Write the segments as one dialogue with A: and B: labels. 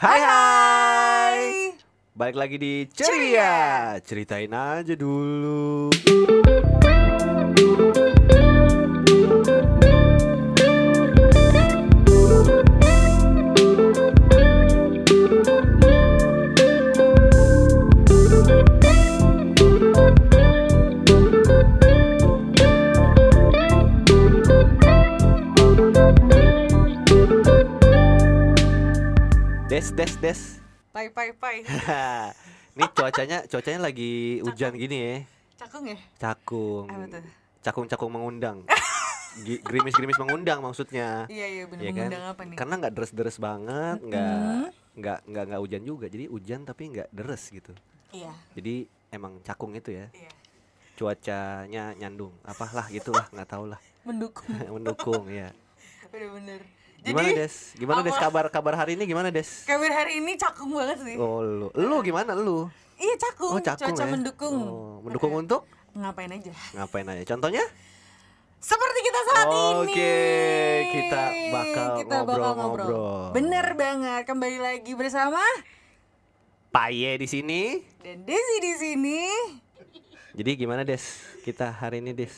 A: Hai hai. Balik lagi di Ceria. Ceritain aja dulu. Des des des.
B: Pai pai pai.
A: Ini cuacanya cuacanya lagi hujan gini ya.
B: Cakung ya?
A: Cakung. Cakung-cakung mengundang. Gerimis-gerimis mengundang maksudnya.
B: Iya iya bener
A: Ya kan?
B: mengundang apa nih?
A: Karena nggak deres-deres banget, nggak
B: Mm-mm.
A: nggak nggak nggak hujan juga. Jadi hujan tapi nggak deres gitu.
B: Iya
A: Jadi emang cakung itu ya.
B: iya.
A: Cuacanya nyandung. Apalah gitulah, nggak tahu lah.
B: Mendukung.
A: Mendukung ya.
B: Bener-bener.
A: Gimana
B: Jadi
A: Des? Gimana Des kabar kabar hari ini gimana Des?
B: kabar hari ini cakung banget sih.
A: Oh lu, lu gimana lu?
B: Iya cakung.
A: Oh cakung
B: Cuaca
A: ya?
B: mendukung.
A: Oh, mendukung untuk
B: Ngapain aja?
A: ngapain aja? Contohnya?
B: Seperti kita saat ini.
A: Oke, kita bakal
B: Kita bakal ngobrol.
A: ngobrol-ngobrol.
B: Bener banget. Kembali lagi bersama
A: Paye di sini.
B: dan Desi di sini.
A: Jadi gimana Des? Kita hari ini Des?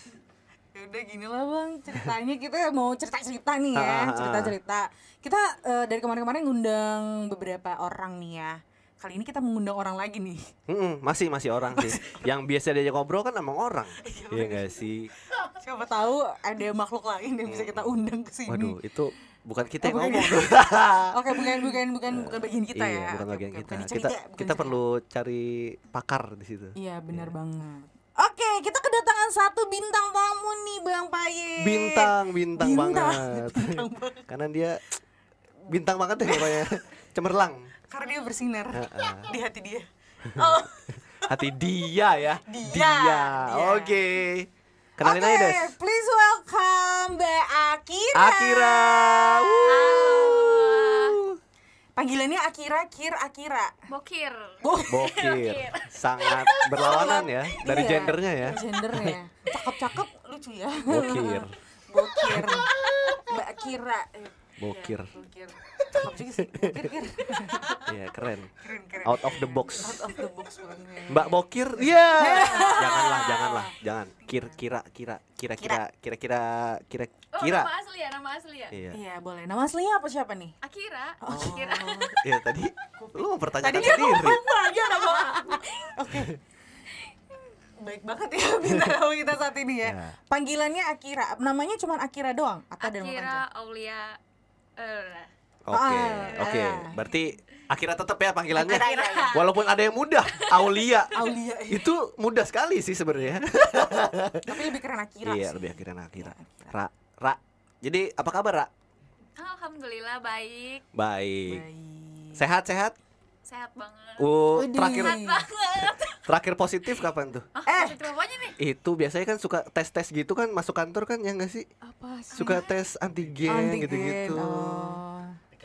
B: Udah gini lah bang ceritanya kita mau cerita cerita nih ya cerita cerita kita eh, dari kemarin-kemarin ngundang beberapa orang nih ya kali ini kita mengundang orang lagi nih
A: Mm-mm, masih masih orang sih. Yang biasa diajak ngobrol kan emang orang. Iya gak sih?
B: siapa tahu ada makhluk lain yang bisa kita undang ke sini
A: Waduh, itu bukan kita yang
B: Oh, bukan
A: ngomong.
B: oke bukan bukan bukan bukan bagian kita
A: iya,
B: ya
A: bukan bagian kita.
B: bukan
A: Kita
B: cerita, bukan
A: kita
B: cerita.
A: perlu cari pakar di situ.
B: iya benar banget oke kita kedatangan satu bintang tamu nih bang Paye
A: Bintang, bintang,
B: Bintang,
A: banget.
B: bintang banget.
A: Karena dia bintang banget deh pokoknya. Cemerlang.
B: karena dia bersinar di hati dia oh
A: Hati dia ya.
B: Dia,
A: Dia.
B: dia.
A: Oke. Kenalin
B: Oke,
A: aja Des.
B: please welcome Mbak Akira.
A: Akira. Wuh.
B: Panggilannya Akira, Kir, Akira.
C: Bokir.
A: Bokir. Sangat berlawanan ya dari
B: Iya,
A: gendernya ya.
B: Gendernya. Cakep-cakep, lucu ya.
A: Bokir.
B: Bokir. Mbak Akira. Eh,
A: Bokir.
B: iya, Bokir. Cakep juga sih. Bokir, Kir.
A: Iya, keren.
B: Keren, keren.
A: Out of the box.
B: Out of the box banget.
A: Mbak Bokir. Iya. janganlah, janganlah. Jangan. Kir kira kira kira kira kira kira kira
C: Oh,
A: kira.
C: nama asli ya, nama asli ya.
A: Iya.
B: Iya, boleh. Nama aslinya apa siapa nih?
C: Akira.
B: Oh.
C: Akira.
A: Iya tadi lu mempertanyakan
B: Tadi dia
A: sendiri.
B: ngomong lagi nama Oke. Baik banget ya bintang tamu kita saat ini ya.
A: Ya.
B: Panggilannya Akira. Namanya cuma Akira doang atau ada nama
C: Akira? Aulia. Eh,
A: Oke,
B: Ah.
A: oke. Berarti Akira tetap ya panggilannya.
B: Akira, iya.
A: Walaupun ada yang mudah, Aulia.
B: Aulia.
A: Itu mudah sekali sih sebenarnya.
B: Tapi lebih keren Akira.
A: Iya,
B: sih.
A: lebih Akira Akira. Ra, Ra. Jadi apa kabar, Ra?
C: Alhamdulillah baik.
A: Baik.
B: Baik.
A: Sehat, sehat?
C: Sehat banget.
A: Oh,
B: Widih.
A: terakhir
C: Banget.
A: terakhir positif kapan tuh?
C: Ah,
B: Eh.
C: positif apanya nih?
A: Itu biasanya kan suka tes-tes gitu kan masuk kantor kan ya enggak sih?
B: Apa sih?
A: Suka tes antigen,
B: Antigen,
A: gitu-gitu.
B: oh.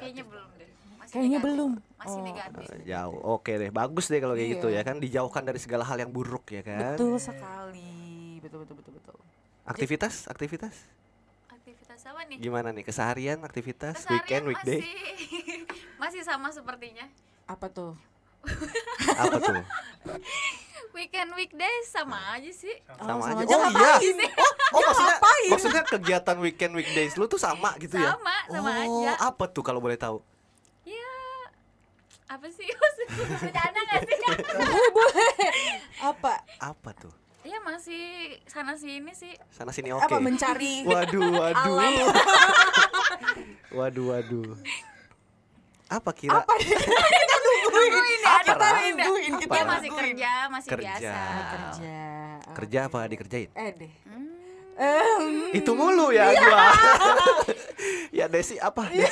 C: Kayaknya belum deh. Masih
B: Kayaknya
C: negatif.
B: belum.
C: Masih
B: Oh.
C: negatif.
A: Eh, Jauh. Oke deh, bagus deh kalau kayak
B: Iya.
A: gitu ya kan dijauhkan dari segala hal yang buruk ya kan.
B: Betul sekali. Betul betul betul betul.
A: Aktivitas, aktivitas.
C: Aktivitas apa nih?
A: Gimana nih keseharian aktivitas
C: Keseharian
A: weekend weekday
C: Masih, masih sama sepertinya.
B: Apa tuh?
A: Apa tuh
C: Weekend weekdays sama aja sih.
A: sama,
B: Oh,
A: aja
B: sama aja
A: oh iya oh, oh maksudnya
B: ngapain?
A: maksudnya kegiatan weekend weekdays lu tuh sama gitu ya
C: Sama, sama
A: oh
C: aja.
A: apa tuh kalau boleh tahu
C: Ya apa sih? Bercanda gak sih?
B: boleh boleh. Apa?
A: apa tuh
C: Ya masih sana sini sih.
A: sana sini oke
B: Apa mencari?
A: waduh waduh waduh waduh apa kira
B: Apa? Kita nungguin.
C: Nungguin
A: Apa,
C: ya, kita masih kerja, masih
A: Kerja.
C: biasa.
B: Oh, kerja.
A: kerja apa dikerjain
B: Eh deh.
C: Hmm,
A: itu mulu ya gua ya Desi apa Des?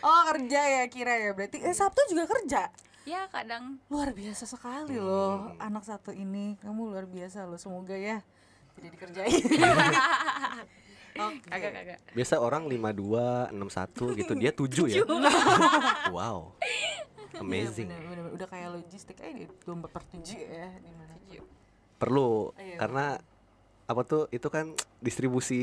B: oh kerja ya kira ya berarti eh Sabtu juga kerja
C: ya kadang
B: luar biasa sekali loh anak satu ini kamu luar biasa loh semoga ya tidak dikerjain Oke.
C: kagak kagak.
A: biasa orang 52 61 gitu dia 7 ya wow amazing
B: Iya, bener, bener, bener. udah kayak logistik aja di 24 per 7 ya di mana
A: perlu
B: Iya.
A: karena apa tuh itu kan distribusi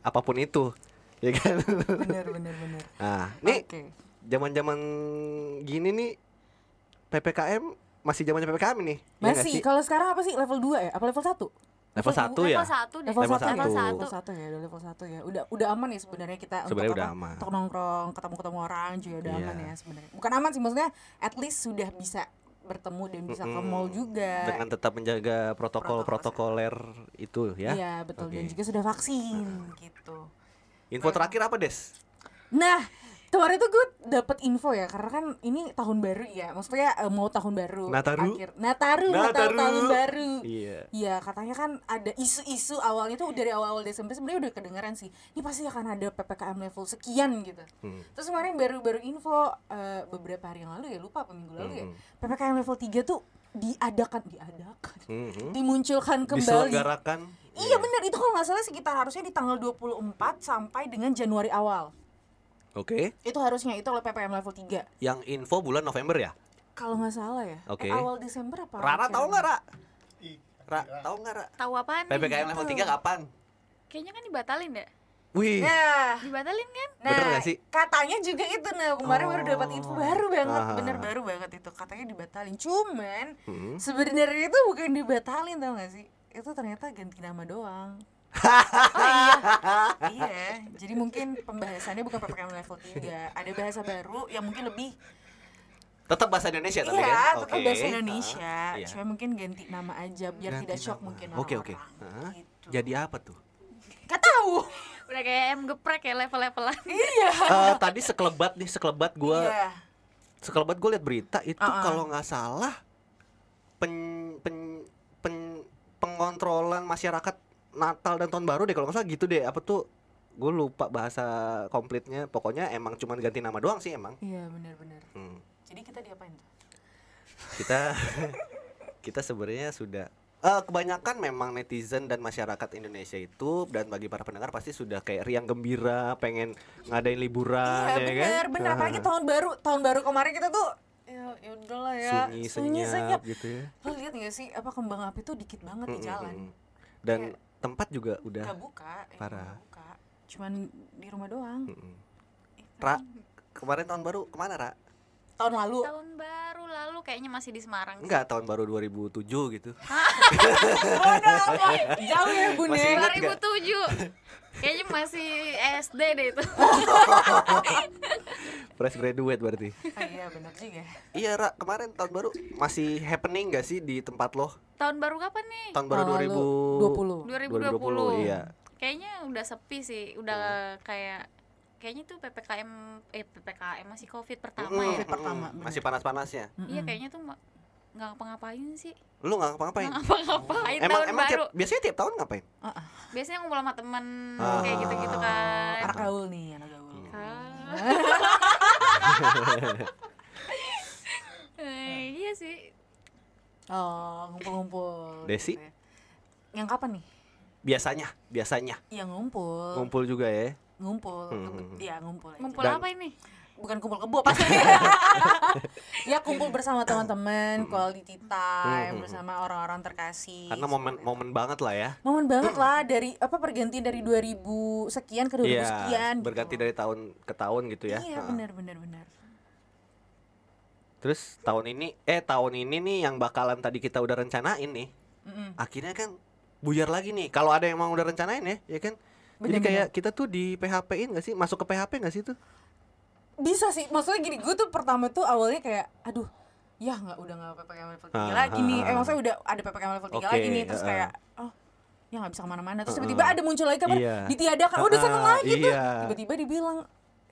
A: apa pun itu ya kan
B: bener bener bener
A: nah nih
B: oke
A: zaman-zaman gini nih PPKM masih zamannya PPKM nih. ya
B: Masih,
A: sih?
B: kalau sekarang apa sih level 2 ya? Apa level 1?
A: Level 1 ya.
C: level satu deh
B: Level,
A: Level
B: 1
A: satu.
B: Level 1 ya, udah level 1 ya. Udah udah aman ya sebenarnya kita
A: Sebenarnya
B: untuk
A: udah
B: apa?
A: aman.
B: Untuk nongkrong, ketemu-ketemu orang juga udah
A: Iya.
B: aman ya sebenarnya. Bukan aman sih maksudnya at least sudah bisa bertemu dan bisa ke mall juga.
A: Dengan tetap menjaga protokol protokoler itu ya.
B: Iya, betul dan
A: Oke.
B: juga sudah vaksin gitu.
A: Info terakhir apa, Des?
B: Nah, kemarin tuh gue dapet info ya karena kan ini tahun baru ya. Maksudnya eh, mau tahun baru.
A: Nataru?
B: Akhir. Nataru, Natal
A: Nataru.
B: tahun baru.
A: Iya.
B: Iya katanya kan ada isu-isu awalnya tuh dari awal-awal Desember sebenarnya udah kedengeran sih ini pasti akan ada ppkm level sekian gitu.
A: Hmm.
B: Terus kemarin baru-baru info eh, beberapa hari yang lalu ya lupa apa minggu lalu ya
A: Mhm.
B: ppkm level 3 tuh diadakan diadakan
A: Mhm.
B: dimunculkan kembali.
A: Diselenggarakan.
B: Iya benar itu kalau nggak salah sekitar harusnya di tanggal 24 sampai dengan Januari awal.
A: Oke.
B: Itu harusnya itu oleh ppkm level 3
A: Yang info bulan November ya?
B: Kalau nggak salah ya.
A: Oke.
B: Eh, awal Desember apa?
A: Rara tahu nggak, Ra? Ra, tahu nggak, Ra?
C: tahu apaan nih?
A: PPKM level 3 kapan?
C: kayaknya kan dibatalin deh
A: Wih,
B: Nah,
C: dibatalin kan
A: Bener nggak sih?
B: Katanya juga itu nah kemarin baru dapat info baru banget,
A: Ah.
B: bener baru banget itu katanya dibatalin. Cuman
A: Hmm.
B: sebenarnya itu bukan dibatalin tau gak sih? Itu ternyata ganti nama doang. Oh iya, iya. Jadi mungkin pembahasannya bukan ppkm level 3 Ada bahasa baru yang mungkin lebih
A: tetap bahasa Indonesia tapi
B: Iya,
A: kan?
B: tetap
A: Oke.
B: bahasa Indonesia.
A: Ah, iya.
B: Cuma mungkin ganti nama aja biar
A: Ganti
B: tidak shock
A: nama.
B: mungkin
A: Oke, oke.
B: orang-orang.
A: Hah?
B: Gitu.
A: Jadi apa tuh?
B: Gak tahu.
C: udah kayak em geprek ya level-levelan
B: Iya.
A: Eh, tadi sekelebat nih, sekelebat gua
B: Iya.
A: sekelebat gue lihat berita itu
B: Uh-uh.
A: kalau nggak salah pen, pen, pen- pengontrolan masyarakat Natal dan tahun baru deh kalau nggak salah gitu deh. Apa tuh? Gue lupa bahasa komplitnya. Pokoknya emang cuman ganti nama doang sih emang.
B: Iya, benar-benar.
A: Hmm.
B: Jadi kita diapain tuh?
A: kita kita sebenarnya sudah eh, kebanyakan memang netizen dan masyarakat Indonesia itu dan bagi para pendengar pasti sudah kayak riang gembira pengen ngadain liburan
B: Iya
A: ya
B: bener
A: kan
B: bener apalagi tahun baru tahun baru kemarin kita tuh ya ya udahlah ya.
A: Sunyi senyap gitu ya.
B: Lo lihat nggak sih apa kembang api tuh dikit banget di
A: Mm-mm,
B: jalan?
A: mm-mm. dan tempat juga udah
B: nggak buka ya,
A: Parah.
B: buka cuman di rumah doang
A: Mm-mm. Ra, kemarin tahun baru ke mana Ra?
B: tahun lalu
C: tahun baru lalu kayaknya masih di Semarang sih.
A: Enggak, tahun baru 2007 gitu
B: Bodoh jauh ya bun
A: Masih
B: ya
A: ingat nggak?
C: 2007 kayaknya masih SD deh itu
A: Fresh graduate berarti.
B: Ah, iya bener juga.
A: Iya Ra, kemarin tahun baru masih happening gak sih di tempat lo?
C: tahun baru kapan nih?
A: Tahun baru
B: Tahun lalu
A: 2000
C: 2020
A: Iya.
C: Kayaknya udah sepi sih udah kayak kayaknya tuh ppkm eh ppkm masih covid pertama
A: Mm-mm,
C: ya?
B: Covid pertama, bener.
A: Masih panas-panasnya.
C: Iya kayaknya tuh nggak ngapa-ngapain sih.
A: Lu gak ngapa-ngapain?
C: nggak ngapa-ngapain
A: Emang,
C: tahun
A: emang
C: baru.
A: tiap, biasanya tiap tahun ngapain?
B: Ah, ah.
C: biasanya ngumpul sama temen
A: Ah.
C: kayak gitu-gitu kan.
B: Anak gaul nih anak gaul.
C: Ah. Eh, iya sih
B: oh ngumpul-ngumpul
A: Desi?
B: gitu ya. yang kapan nih
A: Biasanya, biasanya
B: yang ngumpul
A: Ngumpul juga ya
B: ngumpul
A: Hmm.
B: iya ngumpul aja.
C: ngumpul
A: Dan-
C: apa ini
B: bukan kumpul kebo pasti ya kumpul bersama teman-teman quality time
A: Hmm.
B: bersama orang-orang terkasih
A: Karena momen momen banget lah ya
B: momen banget lah dari apa pergantian dari 2000 sekian ke 2000
A: Iya,
B: sekian gitu
A: berganti dari tahun ke tahun gitu ya
B: iya benar benar benar
A: Terus tahun ini, eh tahun ini nih yang bakalan tadi kita udah rencanain nih
B: Mm-mm.
A: Akhirnya kan buyar lagi nih Kalau ada yang mau udah rencanain ya, ya kan Jadi
B: Bener-bener.
A: kayak kita tuh di PHP-in gak sih? Masuk ke PHP gak sih tuh?
B: Bisa sih maksudnya gini gue tuh pertama tuh awalnya kayak aduh ya nggak udah nggak ppkm level 3
A: Ah,
B: lagi nih
A: ah,
B: eh
A: ah.
B: maksudnya udah ada ppkm level 3
A: Oke,
B: lagi nih terus
A: ah,
B: kayak oh ya nggak bisa ke mana-mana
A: terus
B: tiba-tiba
A: ah.
B: ada muncul lagi kabar
A: Iya.
B: ditiadakan udah
A: Ah,
B: seneng lagi tuh
A: iya.
B: tiba-tiba dibilang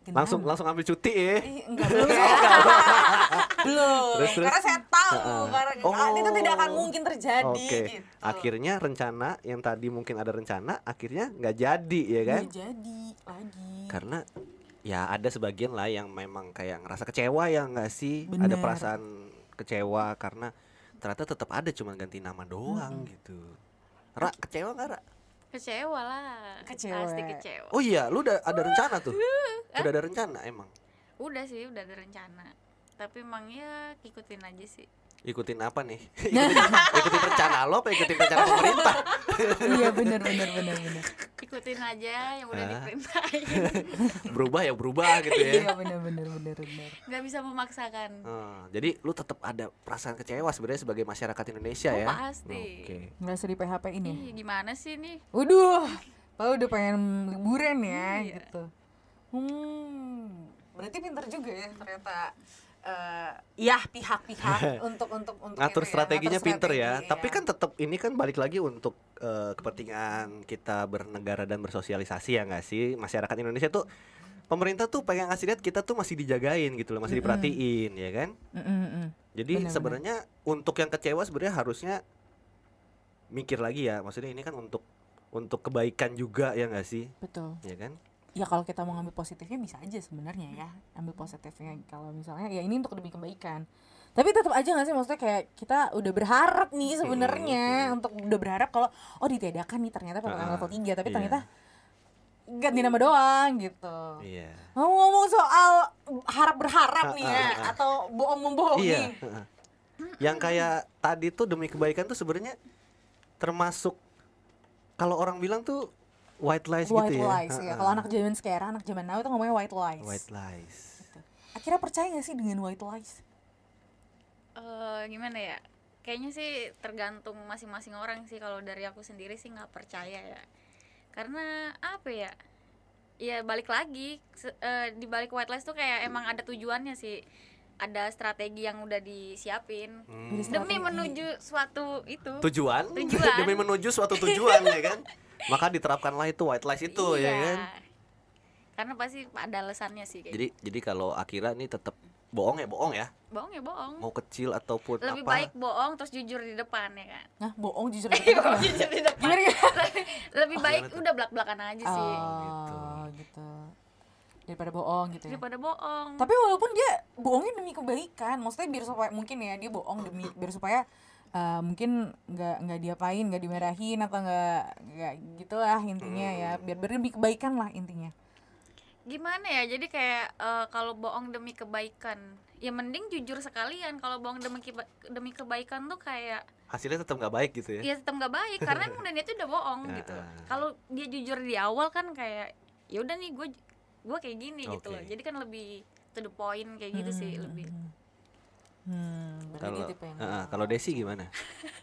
B: "Ganti
A: Langsung
B: nama."
A: langsung ambil cuti ya
B: Ih, enggak belum belum
A: Terus, terus?
B: karena saya tahu
A: Heeh.
B: karena
A: Oh.
B: itu tidak akan mungkin terjadi
A: Oke,
B: gitu
A: akhirnya rencana yang tadi mungkin ada rencana, akhirnya nggak jadi ya kan?
B: Nggak jadi lagi
A: Karena ya ada sebagian lah yang memang kayak ngerasa kecewa ya nggak sih? Ada
B: Bener.
A: perasaan kecewa karena ternyata tetap ada cuman ganti nama doang gitu. Ra, kecewa nggak Ra?
C: kecewa lah
B: Kecewa.
C: pasti kecewa
A: Oh iya, lu udah ada rencana tuh. Udah ada rencana emang.
C: udah sih udah ada rencana tapi emang ya ikutin aja sih
A: Ikutin apa nih? ikutin, ikutin rencana lo apa ikutin rencana pemerintah?
B: iya benar benar benar benar
C: ikutin aja yang udah
A: Ah.
C: diperintahin
A: berubah ya berubah gitu ya
B: iya bener bener bener bener
C: nggak bisa memaksakan
A: Hmm, jadi lu tetap ada perasaan kecewa sebenarnya sebagai masyarakat Indonesia
C: Oh,
A: ya
C: pasti.
A: oke
B: ngerasa di PHP ini
C: Ih, gimana sih nih
B: Waduh, Paul udah pengen liburan ya
C: Iya.
B: gitu. Hmm, berarti pinter juga ya ternyata. Eh ya pihak-pihak untuk untuk untuk
A: ngatur
B: ya,
A: strateginya
B: ngatur
A: pinter ya.
B: strategi,
A: tapi kan tetap ini kan balik lagi untuk eh, kepentingan kita bernegara dan bersosialisasi ya nggak sih? Masyarakat Indonesia tuh pemerintah tuh pengen ngasih lihat kita tuh masih dijagain gitu loh masih
B: Mm-mm.
A: diperhatiin ya kan?
B: Mm, mm, mm.
A: jadi sebenarnya untuk yang kecewa sebenarnya harusnya mikir lagi ya. Maksudnya ini kan untuk untuk kebaikan juga ya nggak sih?
B: Betul.
A: ya kan
B: Ya kalau kita mau ngambil positifnya bisa aja sebenarnya ya, ambil positifnya kalau misalnya ya ini untuk demi kebaikan. Tapi tetap aja nggak sih maksudnya kayak kita udah berharap nih sebenarnya
A: Hmm.
B: untuk udah berharap kalau oh ditiadakan nih ternyata ppkm
A: Ah,
B: level 3 tapi
A: iya.
B: ternyata ganti nama doang gitu.
A: iya
B: Ngomong-ngomong soal harap berharap
A: Ah,
B: nih
A: ah,
B: ya,
A: ah, ah.
B: atau bohong membohongi.
A: Iya. heeh. Yang kayak tadi tuh demi kebaikan tuh sebenarnya termasuk kalau orang bilang tuh white lies
B: White
A: gitu ya.
B: lies ya. Kalau anak zaman sekarang, anak zaman now itu ngomongnya white lies.
A: white lies.
B: Gitu. Akhirnya percaya gak sih dengan white lies?
C: Eh, gimana ya kayaknya sih tergantung masing-masing orang sih kalau dari aku sendiri sih nggak percaya ya karena apa ya ya balik lagi se- eh, di balik white lies tuh kayak emang ada tujuannya sih ada strategi yang udah disiapin
A: Hmm.
C: Demi
B: Strategi.
C: menuju suatu itu
A: Tujuan,
C: Tujuan.
A: demi menuju suatu tujuan ya kan. Maka diterapkanlah itu white lies itu ya
C: Iya.
A: kan.
C: karena pasti ada alasannya sih kayak
A: Jadi jadi kalau Akira nih tetap bohong ya bohong ya.
C: bohong ya bohong
A: Mau kecil ataupun
C: lebih
A: apa.
C: baik bohong terus jujur di depan ya kan
B: Nah, bohong jujur aja gimana?
C: jujur di depan lebih
A: Oh,
C: baik udah belak belakan aja sih
B: Oh, gitu. Daripada bohong gitu ya.
C: daripada bohong
B: Tapi walaupun dia bohongnya demi kebaikan, maksudnya biar supaya mungkin ya dia bohong demi biar supaya uh, mungkin nggak nggak diapain, nggak dimarahin atau nggak nggak gitulah intinya ya, biar biar demi kebaikan lah intinya.
C: gimana ya? Jadi kayak eh, kalau bohong demi kebaikan ya mending jujur sekalian. Kalau bohong demi keba- demi kebaikan tuh kayak
A: Hasilnya tetap nggak baik gitu ya.
C: ya tetap nggak baik. Karena emang dan itu udah bohong
A: Ya,
C: gitu kalau dia jujur di awal kan kayak ya udah nih gue gue kayak gini gitu. Loh jadi kan lebih to the point kayak gitu sih lebih
B: Hmm,
A: Kalau
B: yang
A: Heeh, kalau Desi gimana?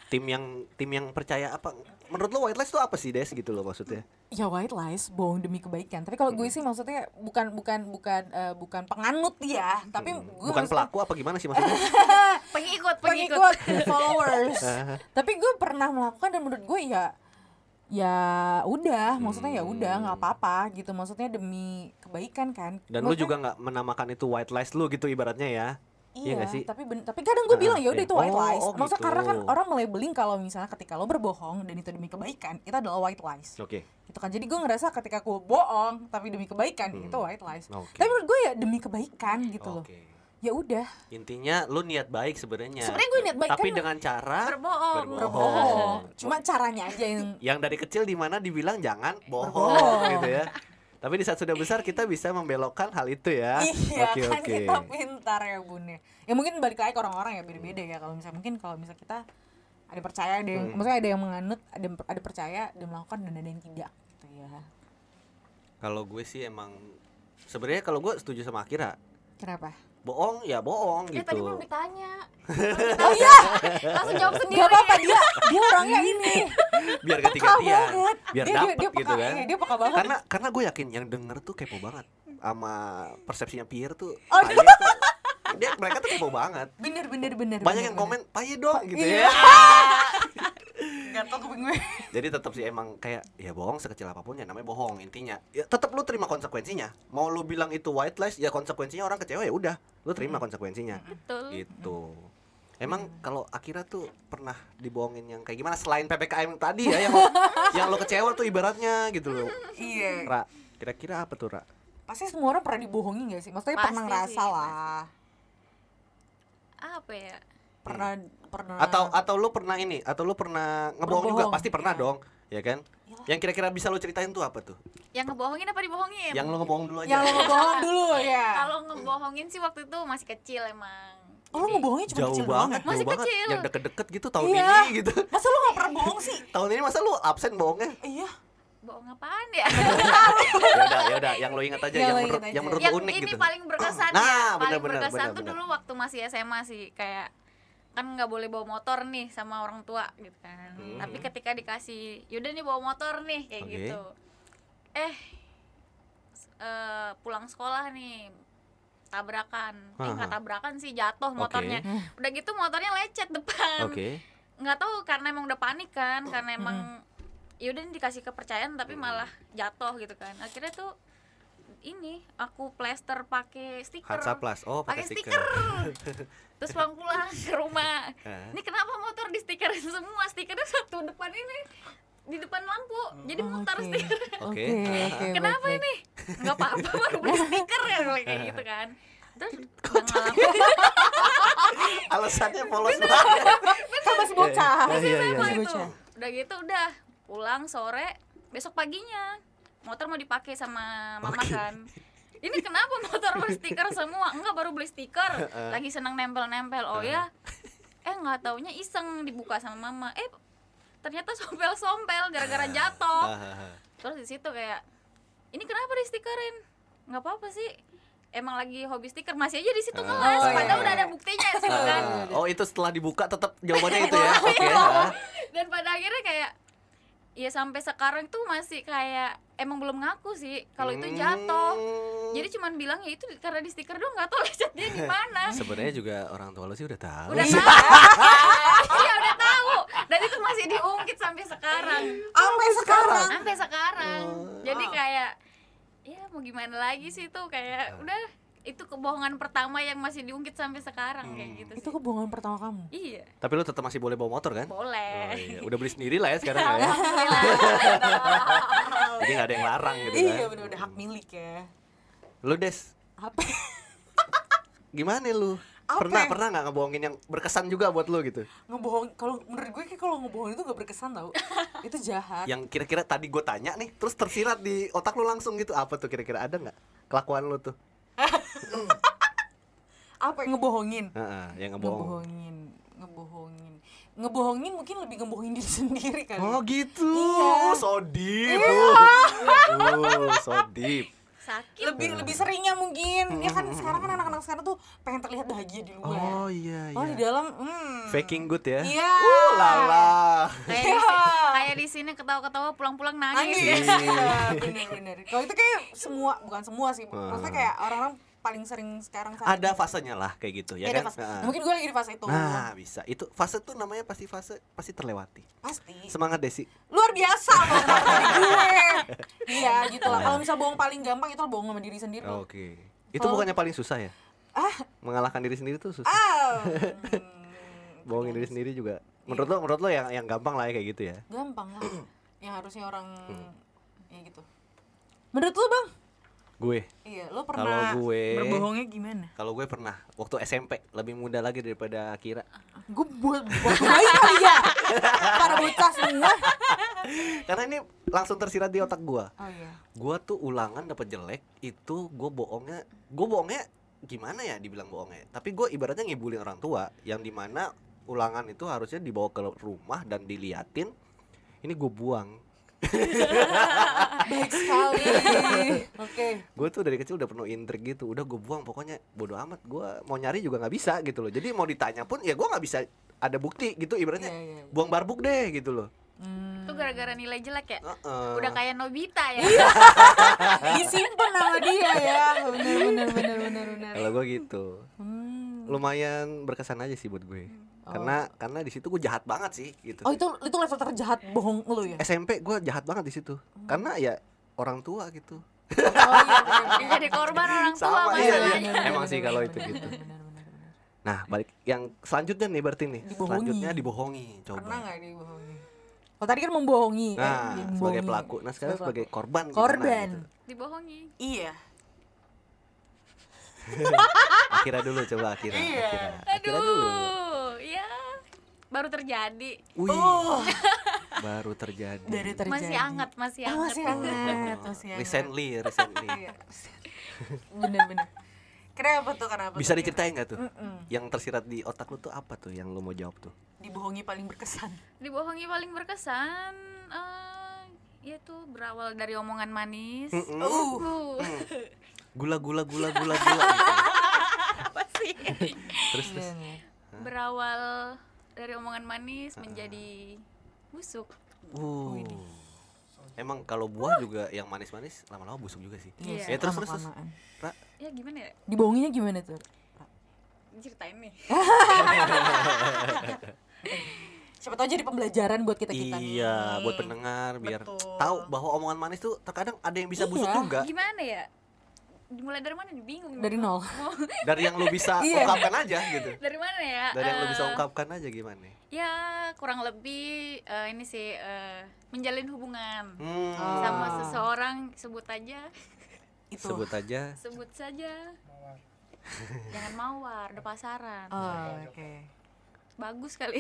A: tim yang tim yang percaya apa? Menurut lo white lies itu apa sih Des gitu loh maksudnya?
B: ya white lies bohong demi kebaikan tapi kalau gue sih maksudnya bukan bukan bukan eh, bukan penganut ya tapi gue
A: Hmm. Bukan
B: maksudnya-
A: pelaku apa gimana sih maksudnya?
C: pengikut pengikut
B: pengikut followers tapi gue pernah melakukan dan menurut gue ya ya udah maksudnya ya udah nggak apa-apa gitu maksudnya demi kebaikan kan
A: Dan lu
B: Maksudnya-
A: juga nggak menamakan itu white lies lu gitu ibaratnya ya. Iya
B: Iya,
A: sih?
B: tapi ben- tapi kadang gue bilang ya udah
A: iya.
B: itu white
A: Oh,
B: lies.
A: oh
B: Maksudnya
A: gitu.
B: karena kan orang melabeling kalau misalnya ketika lo berbohong dan itu demi kebaikan, itu adalah white lies.
A: Oke.
B: Gitu kan. Jadi gue ngerasa ketika gue bohong tapi demi kebaikan
A: Hmm.
B: itu white lies.
A: Oke.
B: Tapi menurut gue ya demi kebaikan gitu loh.
A: Oke.
B: Ya udah.
A: Intinya lu niat baik sebenarnya.
B: Sebenarnya gue niat baik
A: Tapi
B: kan
A: dengan cara
C: berbohong
A: berbohong.
B: berbohong. Cuma caranya aja yang
A: yang dari kecil di mana dibilang jangan bohong
B: Berbohong.
A: gitu ya. Tapi di saat sudah besar kita bisa membelokkan hal itu ya.
B: Iya
A: Oke
B: kan
A: oke.
B: kita pintar ya bun ya. Ya mungkin balik lagi ke orang-orang ya beda-beda ya. Kalau misalnya mungkin kalau misalnya kita ada percaya ada yang
A: Hmm.
B: maksudnya ada yang menganut, ada yang- ada percaya, ada yang melakukan dan ada yang tidak gitu ya.
A: Kalau gue sih emang sebenarnya kalau gue setuju sama Akira.
B: Kenapa?
A: Bohong ya bohong
C: eh
A: gitu.
C: tadi belum ditanya
B: Oh iya,
C: langsung jawab sendiri
B: Gak apa-apa dia dia orangnya ini
A: Biar
B: banget.
A: Biar
B: dia, dia,
A: dapet
B: dia
A: gitu
B: peka,
A: kan.
B: iya, dia peka banget.
A: Karena karena gue yakin yang denger tuh kepo banget sama persepsinya Pierre tuh.
B: Oh,
A: tuh dia mereka tuh kepo banget.
B: bener bener bener.
A: Banyak
B: bener,
A: yang komen Paye dong gitu
B: Iya.
A: ya.
B: Gak tau kuping gue.
A: Jadi tetap sih emang kayak ya bohong sekecil apa pun ya namanya bohong intinya. Ya tetap lu terima konsekuensinya. Mau lu bilang itu white lies ya konsekuensinya orang kecewa ya udah, lu terima konsekuensinya.
C: betul
A: Gitu. Emang kalau Akira tuh pernah dibohongin yang kayak gimana selain PPKM tadi ya yang lo, yang lo kecewa tuh ibaratnya gitu loh.
B: Iya.
A: Ra, kira-kira apa tuh, Ra?
B: Pasti semua orang pernah dibohongin gak sih? Maksudnya
C: Pasti
B: pernah
C: sih,
B: ngerasa
C: pasti.
B: lah.
C: apa ya
B: Pernah pernah.
A: Atau atau lu pernah ini, atau lu pernah ngebohong juga? Pasti pernah
B: Iya.
A: dong, ya kan?
B: Iyalah.
A: Yang kira-kira bisa lu ceritain tuh apa tuh?
C: yang ngebohongin apa dibohongin
A: Yang lu ngebohong dulu aja.
B: yang lo ngebohong dulu ya.
C: kalau ngebohongin sih waktu itu masih kecil emang
B: Oh lo
C: Jadi,
B: ngebohongnya cuma
A: jauh
B: kecil doang
A: banget,
B: ya?
C: Masih
A: jauh banget.
C: kecil.
A: Yang deket-deket gitu tahun
B: Iya.
A: ini gitu.
B: Masa lo gak pernah bohong sih?
A: Tahun ini masa lu absen bohongnya?
B: Iya.
C: bohong apaan ya
A: ya udah ya udah yang lo ingat aja
B: Yang
A: yang
B: lo
A: menurut
B: ingat
A: yang
B: aja.
A: menurut
C: yang
A: lo unik
C: ini
A: gitu
C: paling berkesan
A: Nah,
C: ya paling
A: benar,
C: berkesan
A: benar,
C: tuh
A: benar.
C: dulu waktu masih SMA sih kayak kan nggak boleh bawa motor nih sama orang tua gitu kan.
A: Hmm.
C: tapi ketika dikasih yaudah nih bawa motor nih kayak
A: Oke.
C: gitu. Eh eh, pulang sekolah nih tabrakan. Eh nggak tabrakan sih jatuh motornya. Udah gitu motornya lecet depan.
A: Oke.
C: Nggak tahu karena emang udah panik kan karena emang yaudah nih dikasih kepercayaan tapi malah jatuh gitu kan. Akhirnya tuh ini aku plester pakai stiker.
A: Hansa Plus. Oh pakai stiker.
C: stiker. Terus pulang pulang ke rumah. Ini kenapa motor di stikerin semua? Stikernya satu depan ini di depan lampu. Jadi muter
B: Oke.
C: stiker.
A: Oke.
B: Oke, oke.
C: kenapa
B: baik, baik.
C: ini nggak apa-apa baru beli stiker ya kayak gitu kan. Terus
A: alasannya polos banget.
B: Masih bocah.
C: Sama itu
B: Bocah.
C: udah gitu udah. Pulang sore besok paginya motor mau dipakai sama mama
A: Oke.
C: kan. Ini kenapa motor berstiker semua? Enggak baru beli stiker. Lagi seneng nempel-nempel. Oh ya. Eh nggak taunya iseng dibuka sama mama. Eh ternyata sompel-sompel gara-gara jatuh. Terus di situ kayak ini kenapa di stikerin nggak apa-apa sih. Emang lagi hobi stiker masih aja di situ ngeles.
B: Oh,
C: padahal
B: iya.
C: udah ada buktinya di situ kan.
A: Oh itu setelah dibuka tetap jawabannya itu ya? Oke ah.
C: dan pada akhirnya kayak ya sampai sekarang tuh masih kayak emang belum ngaku sih kalau itu jatuh.
A: Hmm.
C: jadi cuman bilang ya itu karena di stiker doang nggak tahu lecetnya di mana.
A: Sebenarnya juga orang tua lo sih udah tahu.
C: Udah tahu. Iya udah tahu. Dan itu masih diungkit sampai sekarang.
B: Sampai sekarang.
C: sampai sekarang.
A: Oh.
C: jadi kayak ya mau gimana lagi sih tuh? Kayak udah itu kebohongan pertama yang masih diungkit sampai sekarang kayak gitu
B: Itu
C: sih.
B: kebohongan pertama kamu.
C: iya.
A: Tapi lo tetap masih boleh bawa motor kan?
C: Boleh.
A: Oh, iya. udah beli sendiri lah ya sekarang ya. jadi nggak ada yang larang gitu
B: Iya,
A: kan?
B: bener-bener hak milik ya.
A: lu des?
B: Apa?
A: gimana lu?
B: Apa
A: pernah pernah nggak ngebohongin yang berkesan juga buat lu gitu?
B: Ngebohong kalau menurut gue kayak kalau ngebohong itu gak berkesan tau. Itu jahat.
A: Yang kira-kira tadi gue tanya nih terus tersirat di otak lu langsung gitu. Apa tuh kira-kira? Ada nggak kelakuan lu tuh
B: apa yang ngebohongin.
A: Heeh, yang ngebohong.
B: Ngebohongin ngebohongin. Ngebohongin mungkin lebih ngebohongin diri sendiri kali.
A: Oh gitu?
B: Iya.
A: so deep uh, so deep
C: sakit.
B: Lebih lebih seringnya mungkin. Ya kan sekarang kan anak-anak sekarang tuh pengen terlihat bahagia di luar.
A: Oh iya
B: oh di
A: iya
B: dalam hmm.
A: faking good ya?
B: Iya.
A: Uh lala.
C: Kayak di, kayak di sini ketawa-ketawa pulang-pulang nangis,
B: nangis.
C: Ya.
B: iya bener-bener kalau itu kayak semua bukan semua sih. Maksudnya kayak orang-orang paling sering sekarang saat
A: ada fasenya lah kayak gitu ya
B: Ya,
A: kan?
B: fase.
A: Heeh.
B: mungkin gue lagi di fase itu.
A: Nah bisa. Itu fase tuh namanya pasti fase pasti terlewati.
B: Pasti.
A: Semangat Desi.
B: Luar biasa loh gue? Iya gitu lah kalau misal bohong paling gampang itu bohong sama diri sendiri.
A: Oke. Itu
B: Kalau-
A: bukannya paling susah ya?
B: Ah?
A: Mengalahkan diri sendiri tuh susah.
B: Ah
A: bohongin diri sendiri juga. Menurut lo menurut lo yang yang gampang lah ya kayak gitu ya?
B: Gampang lah. Yang harusnya orang
A: Hmm.
B: ya gitu. Menurut lu bang
A: gue.
B: Iya lo
A: kalau
B: pernah
A: gue
B: berbohongnya gimana?
A: Kalau gue pernah waktu SMP lebih muda lagi daripada Akira.
B: Gue buat buat baik kali ya. Para bocah semua.
A: Karena ini langsung tersirat di otak gue.
B: Oh iya.
A: Gue tuh ulangan dapat jelek itu gue bohongnya gue bohongnya gimana ya dibilang bohongnya? Tapi gue ibaratnya ngibulin orang tua yang di mana ulangan itu harusnya dibawa ke rumah dan diliatin ini gue buang
B: baik sekali. Oke.
A: Gue tuh dari kecil udah penuh intrik gitu. Udah gue buang pokoknya. Bodo amat gue mau nyari juga nggak bisa gitu loh. Jadi mau ditanya pun ya gue nggak bisa ada bukti gitu. Ibaratnya
B: Iya, iya.
A: buang barbuk deh gitu loh.
B: Hmm.
C: itu gara-gara nilai jelek ya?
A: Heeh.
C: udah kayak Nobita ya?
B: Iya. disimpan sama dia ya. Bener bener bener bener bener
A: kalau gue gitu.
B: Hmm.
A: lumayan berkesan aja sih buat gue karena karena di situ gue jahat banget sih gitu
B: oh itu itu level terjahat bohong lu ya?
A: SMP gue jahat banget di situ. Karena ya orang tua gitu.
B: Oh iya
C: jadi korban orang tua
A: Sama, iya, iya. Emang sih kalau itu gitu. nah balik yang selanjutnya nih berarti nih.
B: Dibohongi.
A: selanjutnya dibohongi coba.
B: Pernah nggak dibohongi? Oh tadi kan membohongi eh,
A: nah sebagai
B: membohongi.
A: pelaku. Nah sekarang sebagai korban gimana
B: korban.
A: gitu?
C: dibohongi.
B: Iya.
A: Akira dulu coba Akira
B: Iya.
A: Akira Akira dulu
C: aduh ya baru terjadi.
A: Wih,
B: oh.
A: Baru terjadi.
B: Dari terjadi.
C: Masih hangat masih
B: Oh,
C: hangat.
B: masih hangat
A: Oh,
B: masih hangat.
A: Recently recently.
B: Iya. bener bener kenapa tuh kenapa
A: bisa
B: tuh?
A: diceritain nggak tuh?
B: Mm-mm.
A: yang tersirat di otak lu tuh apa tuh yang lu mau jawab tuh?
B: Dibohongi paling berkesan.
C: Dibohongi paling berkesan eh, Iya tuh berawal dari omongan manis.
A: Mm-mm.
B: Uh,
C: Uh,
A: Gula gula gula gula gula gitu.
C: apa sih?
A: Terus terus.
B: iya nih.
C: berawal dari omongan manis menjadi busuk.
A: Uh. Emang kalau buah juga yang manis-manis lama-lama busuk juga sih.
B: Iya,
C: Iya.
A: Ya terus terus. terus. Ra,
C: Ya gimana ya?
B: Dibohonginnya gimana tuh?
C: Ceritain nih.
B: Siapa tahu jadi pembelajaran buat kita kita nih.
A: Iya, buat pendengar biar
B: Betul.
A: tahu bahwa omongan manis tuh terkadang ada yang bisa busuk
B: Iya.
A: juga.
C: Gimana ya? Dimulai dari mana nih? Bingung.
B: Dari nol.
A: Dari yang lu bisa
B: Iya.
A: ungkapkan aja gitu.
C: dari mana ya?
A: Dari yang lu bisa
C: Eh,
A: ungkapkan aja gimana?
C: Ya kurang lebih eh, ini sih eh, menjalin hubungan
A: Hmm.
B: Oh.
C: sama seseorang sebut aja,
B: Itu.
A: Sebut aja.
C: sebut saja. Jangan mawar, ada pasaran.
B: Oh, oke.
C: Bagus kali.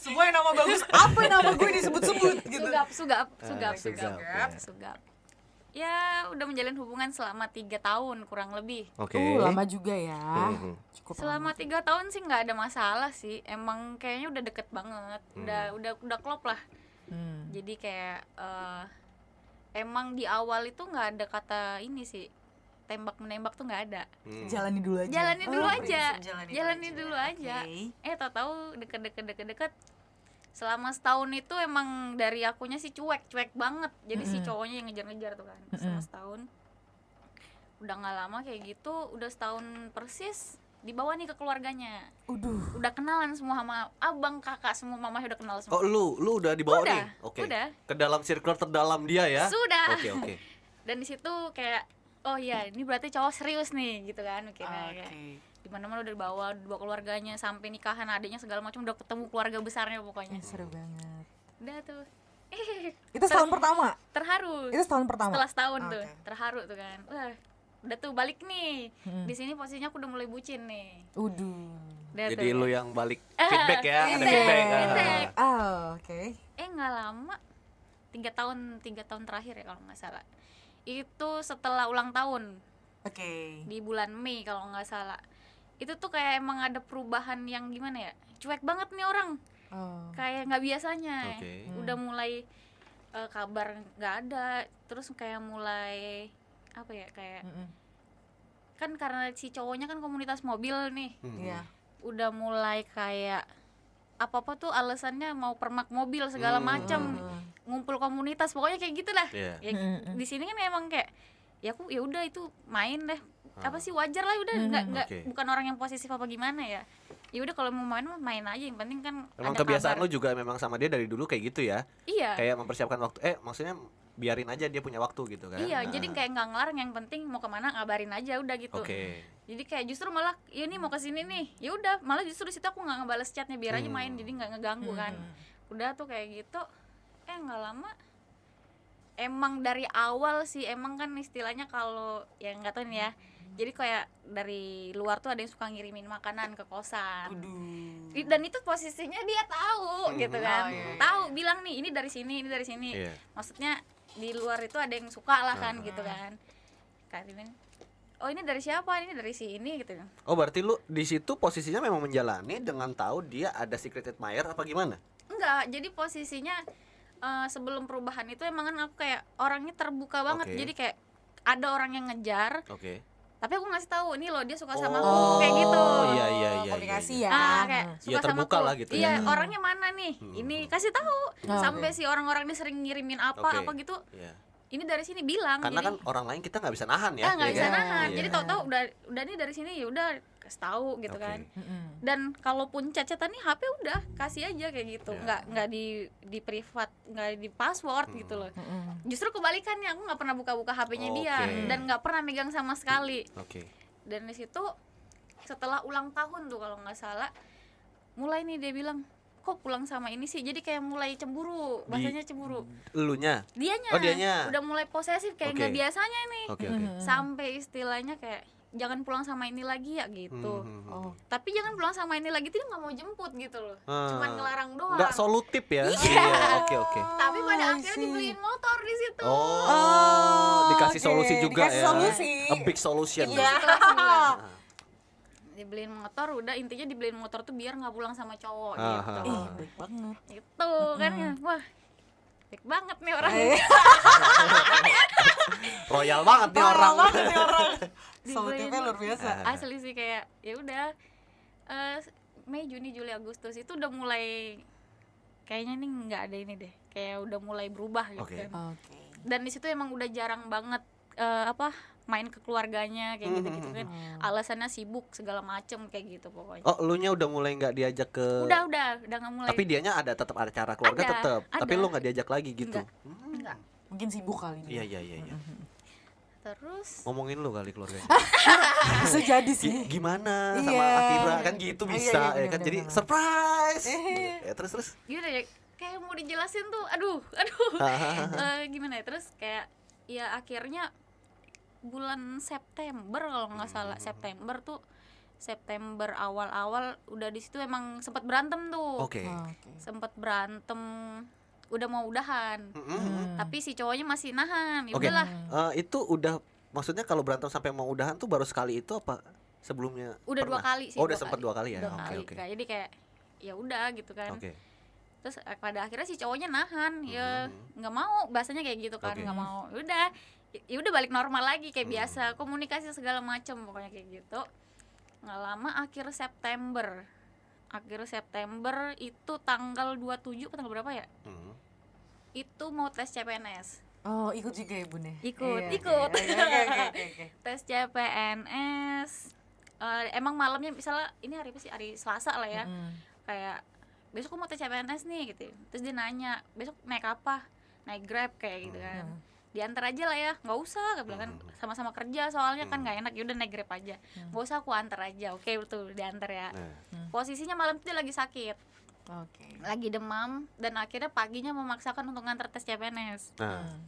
B: Yang nama bagus, apa yang nama gue disebut-sebut gitu.
C: sugap, sugap,
A: Ah,
C: sugap,
A: sugap,
C: sugap,
A: ya.
C: sugap. Ya udah menjalin hubungan selama tiga tahun kurang lebih.
A: Oke.
B: Uh, lama juga ya.
A: Mhm.
B: Cukup
C: Selama tiga tahun sih nggak ada masalah sih. Emang kayaknya udah deket banget. Udah udah udah klop lah.
B: Hmm.
C: Jadi kayak eh, emang di awal itu nggak ada kata ini sih tembak menembak tuh nggak ada.
A: Hmm.
B: Jalani dulu aja.
C: Jalani dulu
B: Oh,
C: aja.
B: jalani,
C: Jalani dulu aja.
B: Oke.
C: Eh tau tahu deket-deket deket-deket selama setahun itu emang dari akunya sih cuek cuek banget jadi si
B: Mm-mm.
C: cowoknya yang ngejar-ngejar tuh kan
B: Mm-mm.
C: selama setahun udah nggak lama kayak gitu udah setahun persis dibawa nih ke keluarganya
B: Uduh.
C: udah kenalan semua sama abang kakak semua mamanya udah kenal
A: Oh
C: semua
A: lu lu udah dibawa
C: Udah,
A: nih? Oke.
C: udah.
A: Ke dalam circle terdalam dia ya?
C: sudah
A: Oke oke.
C: dan di situ kayak oh ya ini berarti cowok serius nih gitu kan mikirnya
B: Oke.
C: kayak di mana mana udah dibawa dibawa keluarganya sampai nikahan adiknya segala macam udah ketemu keluarga besarnya pokoknya
B: Eh, seru banget.
C: udah tuh eh
B: Itu setahun pertama.
C: terharu
B: Itu setahun pertama.
C: setelah setahun tuh
B: Oke.
C: terharu tuh kan wah udah tuh balik nih
B: Hmm.
C: di sini posisinya aku udah mulai bucin nih
B: Uduh.
C: udah
A: Jadi
C: tuh.
A: lu yang balik
C: Ah,
A: feedback ya, ada
C: feedback,
A: feedback. ah.
B: Oh, oke.
C: eh nggak lama tiga tahun tiga tahun terakhir ya kalau nggak salah itu setelah ulang tahun
B: Oke.
C: di bulan Mei kalau nggak salah itu tuh kayak emang ada perubahan yang gimana ya cuek banget nih orang
B: Oh.
C: kayak nggak biasanya
A: Oke.
C: udah mulai eh, kabar nggak ada terus kayak mulai apa ya kayak
B: Mm-mm.
C: kan karena si cowoknya kan komunitas mobil nih
A: Hmm.
B: Iya.
C: udah mulai kayak apa apa tuh alasannya mau permak mobil segala
A: Hmm.
C: macam
B: Hmm.
C: Ngumpul komunitas pokoknya kayak gitu lah
A: Iya.
C: ya,
B: Mm-mm.
C: di sini kan emang kayak ya aku ya udah itu main deh apa sih wajar lah udah nggak
B: Hmm.
C: nggak
A: Oke.
C: bukan orang yang posesif apa gimana ya ya udah kalau mau main mah main aja yang penting kan
A: Emang
C: ada
A: kebiasaan
C: kabar.
A: lu juga memang sama dia dari dulu kayak gitu ya?
C: iya
A: Kayak mempersiapkan waktu. Eh, maksudnya biarin aja dia punya waktu gitu kan?
C: iya
A: Nah.
C: jadi kayak nggak ngelarang yang penting mau ke mana ngabarin aja udah gitu
A: Oke.
C: jadi kayak justru malah ya nih mau ke sini nih ya udah malah justru situ aku nggak ngebales chatnya biar aja
A: Hmm.
C: main jadi nggak ngeganggu kan
B: Hmm.
C: udah tuh kayak gitu eh nggak lama emang dari awal sih emang kan istilahnya kalau ya nggak tahu nih ya jadi kayak dari luar tuh ada yang suka ngirimin makanan ke kosan
B: Uduh.
C: I- dan itu posisinya dia tahu
A: Mhm.
C: gitu kan
B: Oh, iya, iya.
C: tahu bilang nih ini dari sini ini dari sini
A: Iya.
C: maksudnya di luar itu ada yang suka lah kan
A: Ah.
C: gitu kan karimin oh ini dari siapa ini dari si ini gitu
A: Oh, berarti lu di situ posisinya memang menjalani dengan tahu dia ada secret admirer apa gimana?
C: enggak jadi posisinya eh, sebelum perubahan itu emang kan aku kayak orangnya terbuka banget
A: Oke.
C: jadi kayak ada orang yang ngejar
A: Oke.
C: tapi aku ngasih tahu ini loh dia suka sama
A: Oh,
C: aku kayak gitu
A: iya, iya, iya,
B: Komunikasi
A: iya,
B: ya.
C: ah kayak
B: Hmm.
C: suka
A: Ya,
C: sama
A: terbuka
C: aku
A: lah gitu
C: iya
B: ya.
C: orangnya mana nih
A: Hmm.
C: ini kasih tahu
B: Oh,
C: sampai
B: oke.
C: si orang-orang ini sering ngirimin apa
A: Oke.
C: apa gitu
A: Iya.
C: ini dari sini bilang
A: Karena
C: jadi
A: kan orang lain kita nggak bisa nahan ya.
C: nggak
A: ya
C: bisa
A: kan?
C: nahan
A: Iya.
C: jadi tahu-tahu udah udah nih dari sini ya udah kasih tahu gitu
A: Oke.
C: kan dan kalaupun cacatan nih HP udah kasih aja kayak gitu
A: Ya.
C: nggak nggak di di privat nggak di password
A: Hmm.
C: gitu loh justru kebalikannya aku nggak pernah buka-buka HP-nya dia
A: Oke.
C: dan nggak pernah megang sama sekali
A: Oke.
C: dan di situ setelah ulang tahun tuh kalau nggak salah mulai nih dia bilang kok pulang sama ini sih jadi kayak mulai cemburu bahasanya cemburu
A: Elunya.
C: dianya
A: Oh, dianya.
C: udah mulai posesif kayak nggak
A: Oke.
C: biasanya nih
A: Oke, oke.
B: Mm-mm.
C: sampai istilahnya kayak jangan pulang sama ini lagi ya gitu
A: Hmm, hmm, hmm.
B: Oh.
C: tapi jangan pulang sama ini lagi tuh dia nggak mau jemput gitu loh
A: Ah.
C: cuman ngelarang doang
A: Nggak solutif ya?
C: Iya.
A: Oke, oke.
C: tapi pada
B: Oh,
C: akhirnya dibeliin motor di situ
A: Oh,
B: Oh,
A: dikasih
B: oke.
A: solusi juga
B: Dikasih
A: ya.
B: solusi.
A: A big solution.
B: Iya.
C: Setelah sebulan.
A: Ah.
C: dibeliin motor udah intinya dibeliin motor tuh biar nggak pulang sama cowok
A: Aha.
C: gitu
B: ih baik banget
C: itu kan ya wah baik banget nih orang.
B: Eh,
A: Royal banget nih orang.
B: banget nih orang. Solutifnya luar biasa.
A: Ah.
C: asli sih kayak ya udah eh, Mei Juni Juli Agustus itu udah mulai kayaknya nih nggak ada ini deh. Kayak udah mulai berubah gitu
A: Oke.
C: kan.
B: Oke.
C: Dan di situ emang udah jarang banget eh, apa main ke keluarganya kayak gitu gitu kan
B: Hmm.
C: alasannya sibuk segala macem kayak gitu pokoknya
A: Oh, lu nya udah mulai nggak diajak ke
C: udah udah udah nggak mulai
A: Tapi dianya ada tetap ada acara keluarga
C: Ada,
A: tetap. Tapi
C: ada.
A: lu nggak diajak lagi gitu.
C: Enggak.
A: Hmm.
C: enggak
B: mungkin sibuk kali
A: Iya
B: ini
A: iya iya iya.
C: terus
A: Ngomongin lu kali keluarganya.
B: bisa jadi sih
A: gimana sama
B: Iya.
A: Akira kan gitu
B: Iya,
A: bisa
B: iya,
A: ya kan jadi surprise.
B: Eh.
A: Ya terus terus.
C: gimana ya kayak mau dijelasin tuh aduh aduh Eh, gimana ya terus kayak ya akhirnya bulan September kalau nggak salah
A: Hmm.
C: September tuh September awal-awal udah di situ emang sempat berantem tuh
A: Oke.
B: oke
C: sempat berantem udah mau udahan
A: Mm-mm.
C: tapi si cowoknya masih nahan ya
A: Oke.
C: udahlah
A: Eh, itu udah maksudnya kalau berantem sampai mau udahan tuh baru sekali itu apa sebelumnya?
C: udah dua
A: pernah?
C: kali sih
A: Oh, udah
C: dua
A: sempat dua kali ya.
C: Dua
A: Oke
C: kali.
A: oke.
C: Kayak- jadi kayak ya udah gitu kan
A: Oke.
C: terus eh, pada akhirnya si cowoknya nahan ya nggak mau bahasanya kayak gitu kan nggak mau Ya udah ya udah balik normal lagi kayak
A: Hmm.
C: biasa komunikasi segala macam pokoknya kayak gitu nggak lama akhir September akhir September itu tanggal 27 atau tanggal berapa ya
A: Hmm.
C: itu mau tes CPNS
B: oh ikut juga ya bun ya
C: Ikut,
B: Iya,
C: ikut.
B: oke, oke.
C: tes CPNS Eh, emang malamnya misalnya ini hari apa sih hari Selasa lah ya
B: Mm.
C: kayak besok aku mau tes CPNS nih gitu terus dia nanya besok naik apa naik grab kayak gitu kan
B: Hmm.
C: Diantar aja lah ya nggak usah gue bilang kan
A: Hmm.
C: sama-sama kerja soalnya kan
A: Hmm.
C: nggak enak yaudah naik grab aja
B: Hmm.
C: nggak usah aku antar aja oke betul diantar ya
A: Nah,
C: posisinya malam itu dia lagi sakit
B: oke
C: lagi demam dan akhirnya paginya memaksakan untuk ngantar tes CPNS
A: nah.
B: Hmm.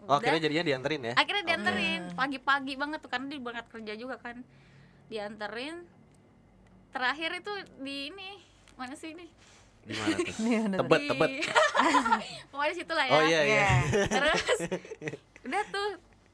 A: Oh,
C: Udah,
A: akhirnya jadinya dianterin ya?
C: akhirnya dianterin
B: Oke.
C: pagi-pagi banget tuh karena dia berangkat kerja juga kan dianterin terakhir itu di ini mana sih ini
A: Di mana tuh? Tebet,
C: Di-
A: tebet.
C: pokoknya situ lah ya
A: Oh iya iya.
C: terus udah tuh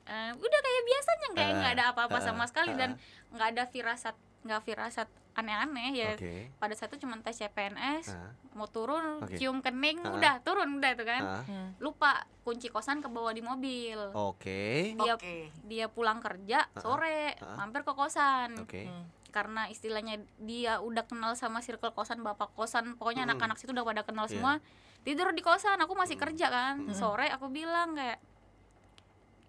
C: eh, udah kayak biasanya kayak nggak ada apa-apa
A: Ah,
C: sama sekali
A: ah,
C: dan nggak ada firasat nggak firasat aneh-aneh ya
A: Oke.
C: pada saat itu cuma tes CPNS
A: Nah,
C: mau turun
A: Oke.
C: cium kening
A: Ah.
C: udah turun udah tuh kan
A: ah,
B: Hmm.
C: lupa kunci kosan ke bawah di mobil
A: Oke.
C: dia
B: Oke.
C: dia pulang kerja
A: Ah.
C: sore
A: Ah.
C: mampir ke kosan
A: Oke.
B: Hmm.
C: Karena istilahnya dia udah kenal sama circle kosan bapak kosan pokoknya
A: Mm.
C: anak-anak situ udah pada kenal
A: Iya.
C: semua tidur di kosan aku masih
A: Mm.
C: kerja kan
B: Mm.
C: sore aku bilang kayak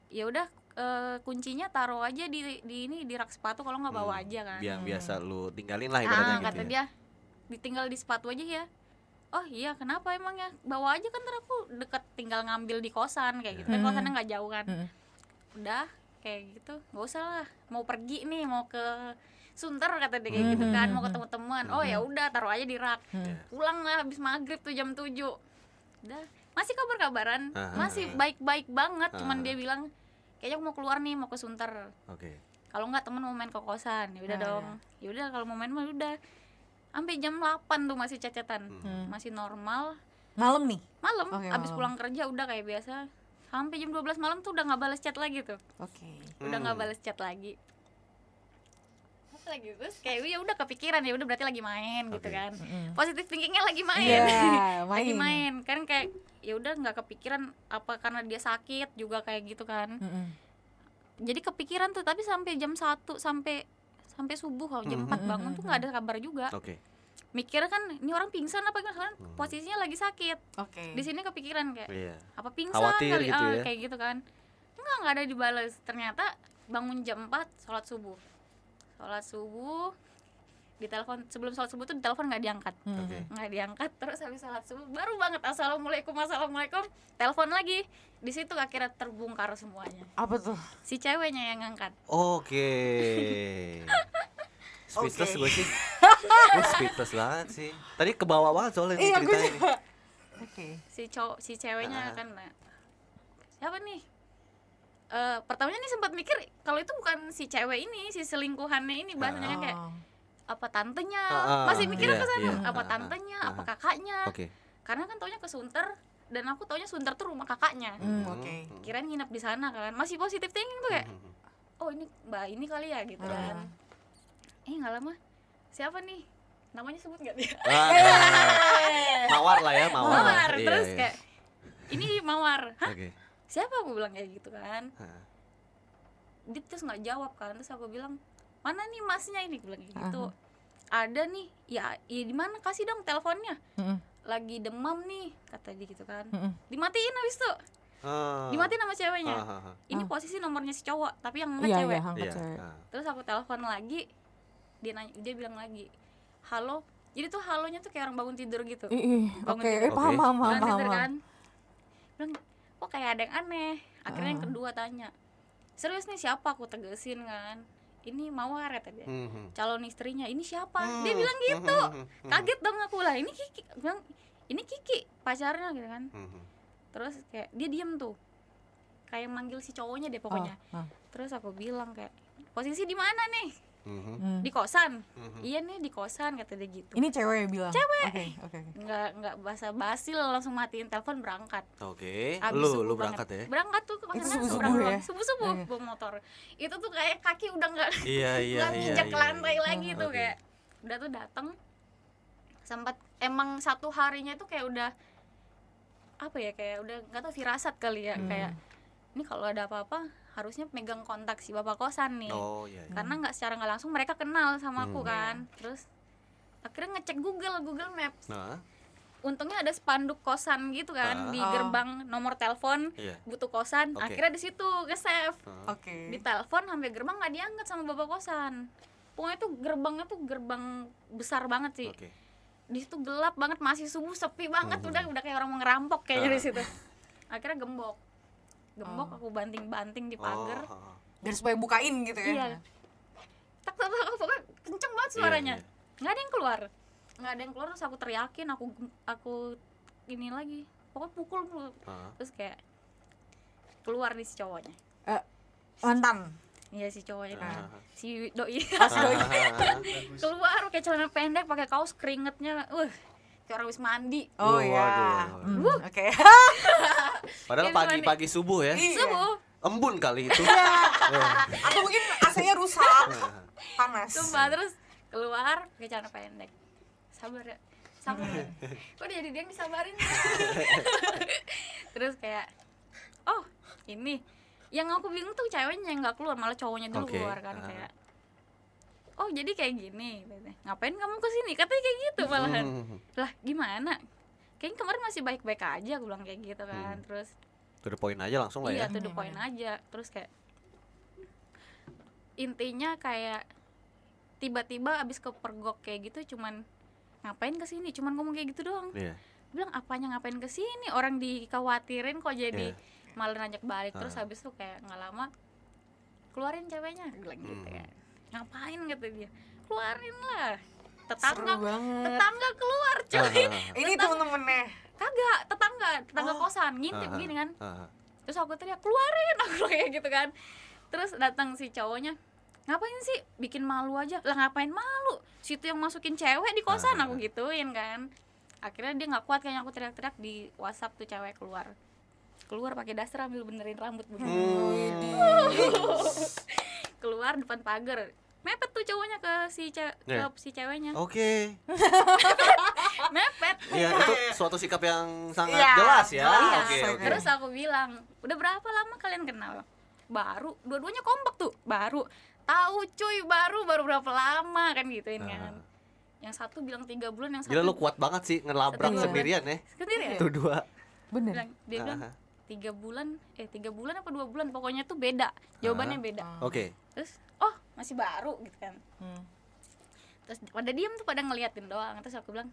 C: ya udah eh, kuncinya taruh aja di di ini di rak sepatu kalau nggak bawa
A: Hmm.
C: aja kan
A: Yang
B: Hmm.
A: biasa lu tinggalin lah ibaratnya
C: ah
A: gitu
C: kata
A: ya.
C: dia ditinggal di sepatu aja ya oh iya kenapa emang ya bawa aja kan ntar aku deket tinggal ngambil di kosan kayak gitu kan
B: Hmm.
C: kosannya nggak jauh kan
B: Hmm.
C: udah kayak gitu nggak usah lah mau pergi nih mau ke Sunter kata dia kayak gitu
B: Hmm,
C: kan
B: hmm,
C: mau
B: hmm.
C: ketemu teman. Oh ya udah taruh aja di rak.
B: Hmm.
C: pulang lah habis maghrib tuh jam 7 udah masih kabar-kabaran
A: Ah,
C: masih
A: ah,
C: baik-baik banget cuman
A: Ah.
C: dia bilang kayaknya aku mau keluar nih mau ke Sunter.
A: Oke.
C: kalau nggak temen mau main ke kosan. Ya udah
B: Ah,
C: dong. ya udah kalau mau main mah udah. Sampai jam 8 tuh masih cecetan
B: Hmm.
C: masih normal.
B: Malam nih?
C: Malam habis
B: malam.
C: pulang kerja udah kayak biasa. Sampai jam 12 malam tuh udah nggak balas chat lagi tuh.
B: Oke.
C: Udah nggak
A: Hmm.
C: balas chat lagi lagi terus kayak ya udah kepikiran ya udah berarti lagi main gitu
A: Oke.
C: kan
B: Mm-mm.
C: positif thinkingnya lagi main
B: Iya,
C: lagi
B: main.
C: kan kayak ya udah nggak kepikiran apa karena dia sakit juga kayak gitu kan
B: Mm-mm.
C: jadi kepikiran tuh tapi sampai jam 1 sampai sampai subuh kalau jam
A: Mhm.
C: 4 bangun tuh nggak ada kabar juga
A: Oke.
C: mikirnya kan ini orang pingsan apa kan
A: Hmm.
C: posisinya lagi sakit
B: oke
C: di sini kepikiran kayak
A: Iya.
C: apa pingsan
A: Khawatir
C: kali
A: gitu
C: ah,
A: ya.
C: kayak gitu kan enggak nggak ada dibales ternyata bangun jam 4 sholat subuh sholat subuh ditelepon sebelum sholat subuh tuh ditelepon nggak diangkat
B: Hmm.
C: Nggak diangkat terus habis sholat subuh baru banget assalamualaikum assalamualaikum telepon lagi di situ akhirnya terbongkar semuanya
B: apa tuh
C: si ceweknya yang ngangkat
A: Oke. Speechless
B: Oke.
A: gue sih. Gue speechless banget sih. Tadi ke bawah banget soalnya
B: iya
A: ceritanya
B: oke
C: si cowok si ceweknya
A: Ah.
C: kan siapa nih Eh pertamanya nih sempat mikir kalau itu bukan si cewek ini si selingkuhannya ini bahasanya kan kayak apa tantenya?
A: Ah,
C: masih mikirnya
A: iya,
C: ke sana
A: iya.
C: apa tantenya?
A: ah,
C: apa kakaknya?
A: Oke.
C: karena kan taunya ke Sunter dan aku taunya Sunter tuh rumah kakaknya.
B: Hmm, oke.
A: hmm.
C: kirain nginep di sana kan. Masih positif thinking tuh kayak
A: Hmm, hmm,
C: oh ini mbak ini kali ya gitu
B: Ah.
C: kan. Eh nggak lama. Siapa nih? Namanya sebut nggak dia?
A: Ah, mawar lah ya mawar,
C: mawar
A: Iya,
C: terus
A: iya.
C: kayak ini mawar. Hah?
A: Oke
C: siapa aku bilang kayak gitu kan?
A: Ah.
C: dia terus nggak jawab kan terus aku bilang mana nih masnya? Ini Aku bilang kayak gitu. Ada nih ya ya di mana? Kasih dong teleponnya.
B: Mm-mm.
C: lagi demam nih kata dia gitu kan.
B: Mm-mm.
C: dimatiin habis itu
A: Ah.
C: dimatiin sama ceweknya.
A: Ah, ah, ah.
C: ini posisi nomornya si cowok tapi yang
B: Iya
C: angkat cewek.
B: iya
A: Iya.
B: cewek.
C: terus aku telepon lagi dia nanya dia bilang lagi halo. Jadi tuh halonya tuh kayak orang bangun tidur gitu.
B: Ih, ih,
C: Bangun
B: Oke,
C: tidur.
B: eh, paham paham paham.
C: kan. Bilang kok kayak ada yang aneh? Akhirnya yang
B: Ah.
C: kedua tanya serius nih siapa? Aku tegesin kan. Ini mawar kata dia.
A: Mhm.
C: calon istrinya ini siapa? Dia
A: Hmm.
C: bilang gitu.
A: Mhm, mhm,
C: kaget dong aku. Lah ini Kiki bilang ini Kiki pacarnya gitu kan.
A: Mhm.
C: terus kayak dia diem tuh. Kayak manggil si cowoknya deh pokoknya.
B: Ah, ah.
C: terus aku bilang kayak posisi di mana nih
A: Mhm,
B: Hmm.
C: di kosan
A: mhm.
C: iya nih di kosan kata dia gitu
B: Ini cewek yang bilang. Cewek. Oke oke. oke.
C: nggak nggak basa basi lah, langsung matiin telepon berangkat
A: Oke,
C: Abis
A: lu
C: subuh
A: lu
C: banget.
A: berangkat ya?
C: berangkat tuh ke
B: Itu
C: kosan
B: subuh-subuh
C: berangkat
B: ya?
C: subuh subuh
B: Oke.
C: bawa motor itu tuh kayak kaki udah nggak
A: Iya iya
C: nggak
A: iya. iya,
C: ke lantai
A: iya.
C: lagi tuh
A: Oke.
C: kayak udah tuh datang sempat emang satu harinya tuh kayak udah apa ya kayak udah nggak tau firasat kali ya
B: Hmm.
C: kayak ini kalau ada apa-apa harusnya megang kontak si bapak kosan nih
A: Oh iya. iya.
C: karena nggak secara nggak langsung mereka kenal sama aku
A: Hmm.
C: kan terus akhirnya ngecek Google Google Maps
A: Nah,
C: untungnya ada spanduk kosan gitu kan
A: Ah.
C: di gerbang nomor telepon
A: iya.
C: butuh kosan
A: Oke.
C: akhirnya di situ ke save
A: Ah.
B: Oke.
C: di telepon sampai gerbang nggak diangkat sama bapak kosan pokoknya tuh gerbangnya tuh gerbang besar banget sih
A: Oke.
C: di situ gelap banget masih subuh sepi banget
A: Mhm.
C: udah udah kayak orang mau ngerampok kayaknya di
A: Ah.
C: situ akhirnya gembok gembok
B: Oh.
C: aku banting-banting di pagar
A: Oh, ah, ah.
B: Dan supaya bukain gitu ya.
C: Iya. tak tak tak pokoknya kenceng banget
A: Iya,
C: suaranya
A: iya.
C: nggak ada yang keluar nggak ada yang keluar terus aku teriakin aku aku ini lagi pokoknya pukul mulu.
A: Ah.
C: terus kayak keluar di si cowoknya
B: Eh, mantan.
C: iya si cowoknya kan
A: Ah.
C: si doi
B: Pas doi.
C: keluar pakai celana pendek pakai kaos keringetnya uh kayak orang habis mandi
B: Oh ya.
A: waduh.
B: Hmm, Oke.
A: Padahal
C: Iya,
A: pagi-pagi subuh ya.
B: Iya.
C: subuh
A: Embun kali itu.
B: Atau mungkin AC-nya rusak. Panas.
C: sumpah terus keluar pakai celana pendek sabar ya sabar ya. kok jadi dia yang disabarin terus kayak oh ini yang aku bingung tuh ceweknya yang nggak keluar malah cowoknya dulu
A: Oke,
C: keluar kan
A: ah.
C: kayak oh jadi kayak gini katanya. ngapain kamu ke sini katanya kayak gitu malahan
A: Hmm.
C: lah gimana kayaknya kemarin masih baik-baik aja aku bilang kayak gitu kan
A: Hmm.
C: terus
A: To the point aja langsung lah
C: iya
A: ya.
C: to the
B: Iya,
C: point
B: bener.
C: aja terus kayak intinya kayak tiba-tiba abis kepergok kayak gitu cuman ngapain ke sini cuman ngomong kayak gitu doang
A: Iya.
C: bilang apanya ngapain ke sini orang dikhawatirin kok jadi
A: Iya.
C: malah ngajak balik terus
A: Ah.
C: habis itu kayak nggak lama keluarin ceweknya bilang gitu
A: Hmm.
C: ya ngapain kata dia. Keluarin lah. Tetangga tetangga keluar cuy
A: Ah, ah,
B: Ini temen-temennya.
C: kagak tetangga tetangga
B: Oh.
C: kosan ngintip
A: ah,
C: gini kan.
A: ah, ah.
C: terus aku teriak keluarin! Aku kayak gitu kan. Terus datang si cowoknya ngapain sih? Bikin malu aja. Lah ngapain malu? Situ yang masukin cewek di kosan
A: Ah.
C: aku gituin kan. Akhirnya dia nggak kuat kayaknya aku teriak-teriak di WhatsApp tuh cewek keluar. Keluar pakai daster ambil benerin rambut begini
A: Hmm.
C: keluar depan pagar mepet tuh cowoknya ke si ce
A: Iya.
C: ke si ceweknya
A: Oke.
C: mepet
A: Iya, itu suatu sikap yang sangat
B: Iya,
A: jelas ya.
B: jelas.
A: Oke,
B: Iya.
A: oke.
C: Terus aku bilang, udah berapa lama kalian kenal? Baru, dua-duanya kompak tuh, baru. Tahu cuy, baru baru berapa lama kan gituin kan.
A: Ah.
C: Yang satu bilang tiga bulan, yang
A: Gila
C: satu
A: lu kuat banget sih ngelabrak
C: Iya.
A: sendirian ya.
C: sendiri ya.
A: Itu dua.
B: Bener.
C: Bilang, dia bilang
A: Ah,
C: tiga bulan, eh tiga bulan apa dua bulan, pokoknya tuh beda. Jawabannya
A: Ah.
C: beda.
A: Oke.
C: Terus, oh masih baru gitu kan.
B: Hmm.
C: Terus pada diem tuh pada ngeliatin doang. Terus aku bilang,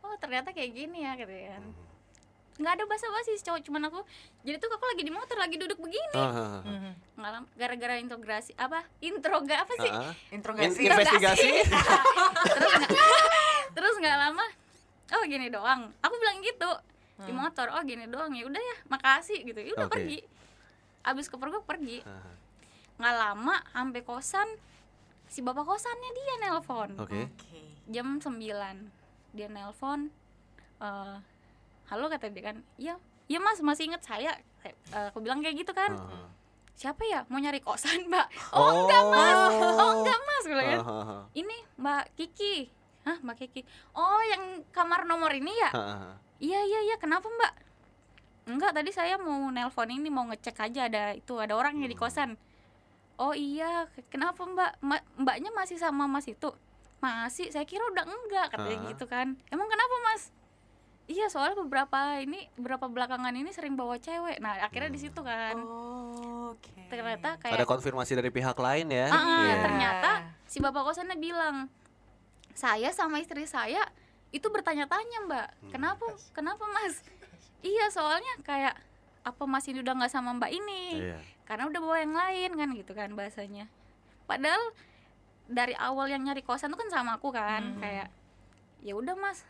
C: oh ternyata kayak gini ya gitu kan.
A: Hmm.
C: Nggak ada basa-basi cowok cuman aku jadi tuh aku lagi di motor lagi duduk begini
A: Ah, ah, ah.
B: Mhm.
C: nggak lama gara-gara integrasi apa introga apa sih
A: Ah, ah. In-
B: Interogasi.
A: investigasi.
C: terus nggak terus nggak lama oh gini doang aku bilang gitu di
B: Hmm.
C: motor oh gini doang ya udah ya makasih gitu. Ya udah
A: Oke.
C: pergi. Abis kepergok pergi.
A: Ah, ah.
C: nggak lama sampai kosan si bapak kosannya dia nelpon.
A: Oke.
B: Oke.
C: jam 9 dia nelpon eh, halo kata dia kan. Iya iya mas masih inget saya. Eh, aku bilang kayak gitu kan.
A: Ah.
C: siapa ya? Mau nyari kosan mbak? Oh enggak mas. Oh. Enggak mas gue kan. ini mbak Mbak Kiki. Hah Mbak Kiki? Oh yang kamar nomor ini ya?
A: Heeh.
C: Iya iya iya. Kenapa Mbak? Enggak tadi saya mau nelpon ini mau ngecek aja ada itu ada orangnya di kosan. Oh iya. Kenapa Mbak? Ma- Mbaknya masih sama Mas itu? Masih? Saya kira udah enggak katanya
A: Ah.
C: gitu kan. Emang kenapa Mas? Iya soalnya beberapa ini beberapa belakangan ini sering bawa cewek. Nah akhirnya di situ kan.
B: Oh, Oke.
C: ternyata
A: Ada
C: kayak
A: konfirmasi dari pihak lain ya.
C: Ah,
A: Iya.
C: ternyata si bapak kosannya bilang saya sama istri saya itu bertanya-tanya mbak
A: Hmm.
C: kenapa kenapa mas iya soalnya kayak apa mas ini udah nggak sama mbak ini
A: Iya.
C: karena udah bawa yang lain kan gitu kan bahasanya padahal dari awal yang nyari kosan tuh kan sama aku kan
B: Hmm.
C: kayak ya udah mas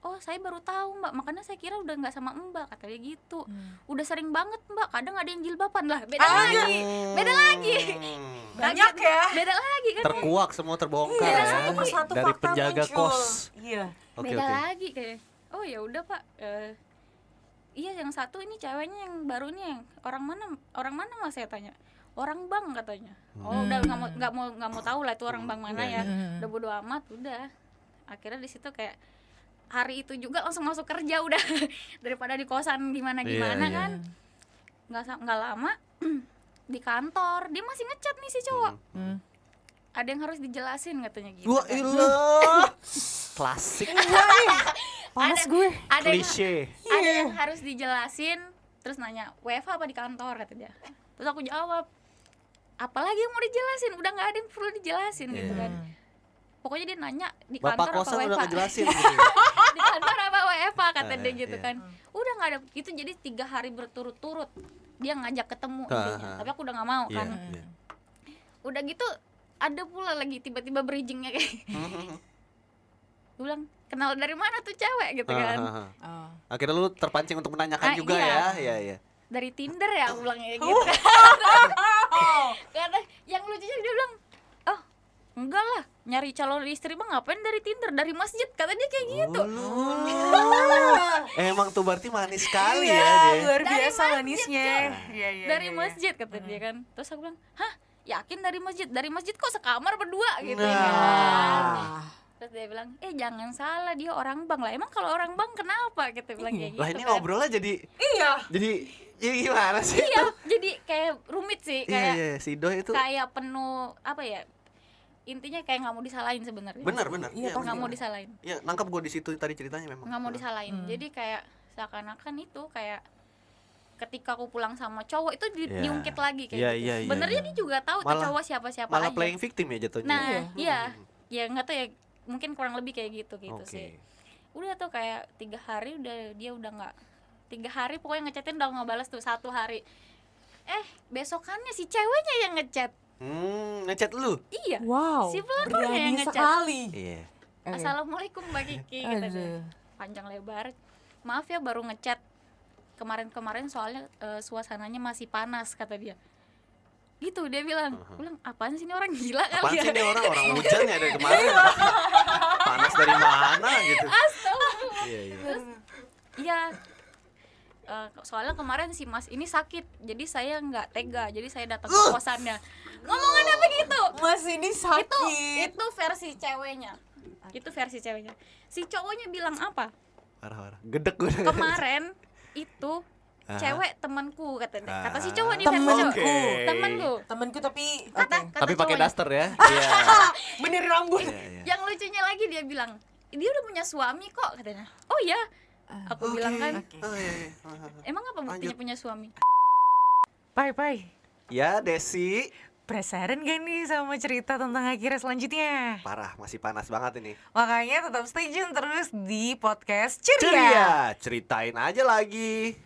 C: oh saya baru tahu mbak makanya saya kira udah nggak sama mbak katanya gitu
B: Hmm.
C: udah sering banget mbak kadang ada yang jilbaban lah beda
B: Ah,
C: lagi beda lagi
A: Hmm.
B: Banyak ya.
C: beda lagi kan
A: Terkuak semua terbongkar
B: Iya,
A: ya.
B: satu persatu
A: dari penjaga
B: muncul.
A: kos.
B: Iya.
A: Oke
C: beda
A: oke.
C: lagi kayak oh ya udah pak Eh, iya yang satu ini ceweknya yang baru ini yang orang mana orang mana mas saya tanya orang bang katanya oh
B: Hmm.
C: udah nggak mau nggak mau nggak mau tahu lah itu orang bang mana
A: Iya,
C: ya
B: iya.
C: udah bodo amat udah akhirnya di situ kayak hari itu juga langsung masuk kerja udah daripada di kosan gimana
A: Iya,
C: gimana
A: iya.
C: kan nggak sa- nggak lama di kantor dia masih ngechat nih si cowok
B: Hmm.
C: ada yang harus dijelasin katanya gitu
A: Wah
C: kan.
A: Klasik
B: Panas
C: Ada-
B: gue.
C: ada yang
A: klise.
C: ada yang harus dijelasin terus nanya WFH apa di kantor kata dia terus aku jawab apalagi yang mau dijelasin udah nggak ada yang perlu dijelasin gitu
A: Iya.
C: kan pokoknya dia nanya di
A: Bapak
C: kantor apa
A: udah
C: WFH
A: gitu.
C: di kantor apa WFH kata
A: Ah,
C: dia gitu
A: iya.
C: kan udah nggak ada itu jadi tiga hari berturut-turut dia ngajak ketemu
A: Ah,
C: intinya.
A: ah.
C: tapi aku udah nggak mau
A: Iya,
C: kan
A: iya.
C: udah gitu ada pula lagi tiba-tiba bridgingnya kayak gue bilang kenal dari mana tuh cewek gitu kan
A: Ah, ah, ah.
B: Oh.
A: Akhirnya lu terpancing untuk menanyakan
C: Ah,
A: juga
C: iya.
A: ya. Iya iya.
C: dari Tinder ya aku bilang kayak gitu kan karena yang lucunya dia bilang oh enggak lah nyari calon istri mah ngapain dari Tinder dari masjid kata dia kayak gitu
A: Emang tuh berarti manis sekali
B: Iya,
A: ya dia.
B: luar
C: Dari
B: biasa
C: masjid,
B: manisnya. Iya, iya.
C: dari
B: iya, iya.
C: masjid kata dia kan terus aku bilang hah yakin dari masjid dari masjid kok sekamar berdua gitu
A: Nah.
C: kan
B: Ah.
C: Terus dia bilang eh jangan salah dia orang bang lah emang kalau orang bang kenapa kita bilang kayak gitu
A: Lah ini
C: kan.
A: ngobrolnya jadi
B: Iya.
A: jadi ya gimana sih?
C: iya jadi kayak rumit
A: Iya
C: sih kayak
A: iya si Doi itu
C: kayak penuh apa ya intinya kayak nggak mau disalahin sebenarnya
A: benar benar.
B: Iya,
A: Iya,
C: nggak mau disalahin
A: Iya, nangkep gua di situ tadi ceritanya memang.
C: nggak mau disalahin
B: Hmm.
C: jadi kayak seakan-akan itu kayak ketika aku pulang sama cowok itu di-
A: Iya.
C: diungkit lagi kayak
A: Iya,
C: gitu
A: iya, iya,
C: sebenarnya
A: iya.
C: dia juga tahu tuh
A: Malah-
C: cowok siapa-siapa
A: Malah
C: aja
A: playing victim ya jatuhnya.
C: nah
B: Iya.
C: iya ya nggak tahu ya mungkin kurang lebih kayak gitu gitu
A: Oke.
C: sih udah tuh kayak tiga hari udah dia udah nggak tiga hari pokoknya ngechatin udah nggak balas tuh satu hari eh besokannya si ceweknya yang ngechat
A: Hmm, ngechat lu.
C: iya
B: Wow.
C: Si pelakunya yang
B: berani
C: ngechat.
B: sekali.
A: Iya.
B: Oke.
C: assalamualaikum mbak Kiki kata dia.
B: Aduh.
C: panjang lebar maaf ya baru ngechat kemarin-kemarin soalnya eh, suasananya masih panas kata dia gitu dia bilang
A: Uh-huh.
C: bilang apaan sih ini orang gila
A: Apaan
C: kali
A: sih
C: ya
A: ini orang orang hujan ya dari kemarin? Panas dari mana gitu.
C: Astagfirullah.
A: Iya, iya.
C: iya Eh, soalnya kemarin si mas ini sakit jadi saya nggak tega jadi saya datang ke kosannya ngomongannya begitu
B: Mas ini
C: itu
B: sakit.
C: itu versi ceweknya itu versi ceweknya si cowoknya bilang apa
A: Parah parah. Gedek gue.
C: kemarin itu
A: Aha.
C: cewek temanku kata kata si
A: Ah.
C: cowok nih cowok.
B: Temenku.
A: Oke.
C: temanku
B: Temenku tapi
C: kata
B: oke.
C: kata
A: Tapi pakai daster ya. Iya.
B: bener rambut.
A: Iya, iya.
C: yang lucunya lagi dia bilang dia udah punya suami kok katanya oh iya aku
A: Oke.
C: bilang kan
B: Oke.
A: Oh, iya, iya.
C: emang apa buktinya
A: Lanjut.
C: punya suami
B: Pai, pai.
A: Ya, Desi.
B: Penasaran gak nih sama cerita tentang akhirnya selanjutnya?
A: Parah, masih panas banget ini.
B: Makanya tetap stay tune terus di podcast Ceria.
A: Ceria, ceritain aja lagi.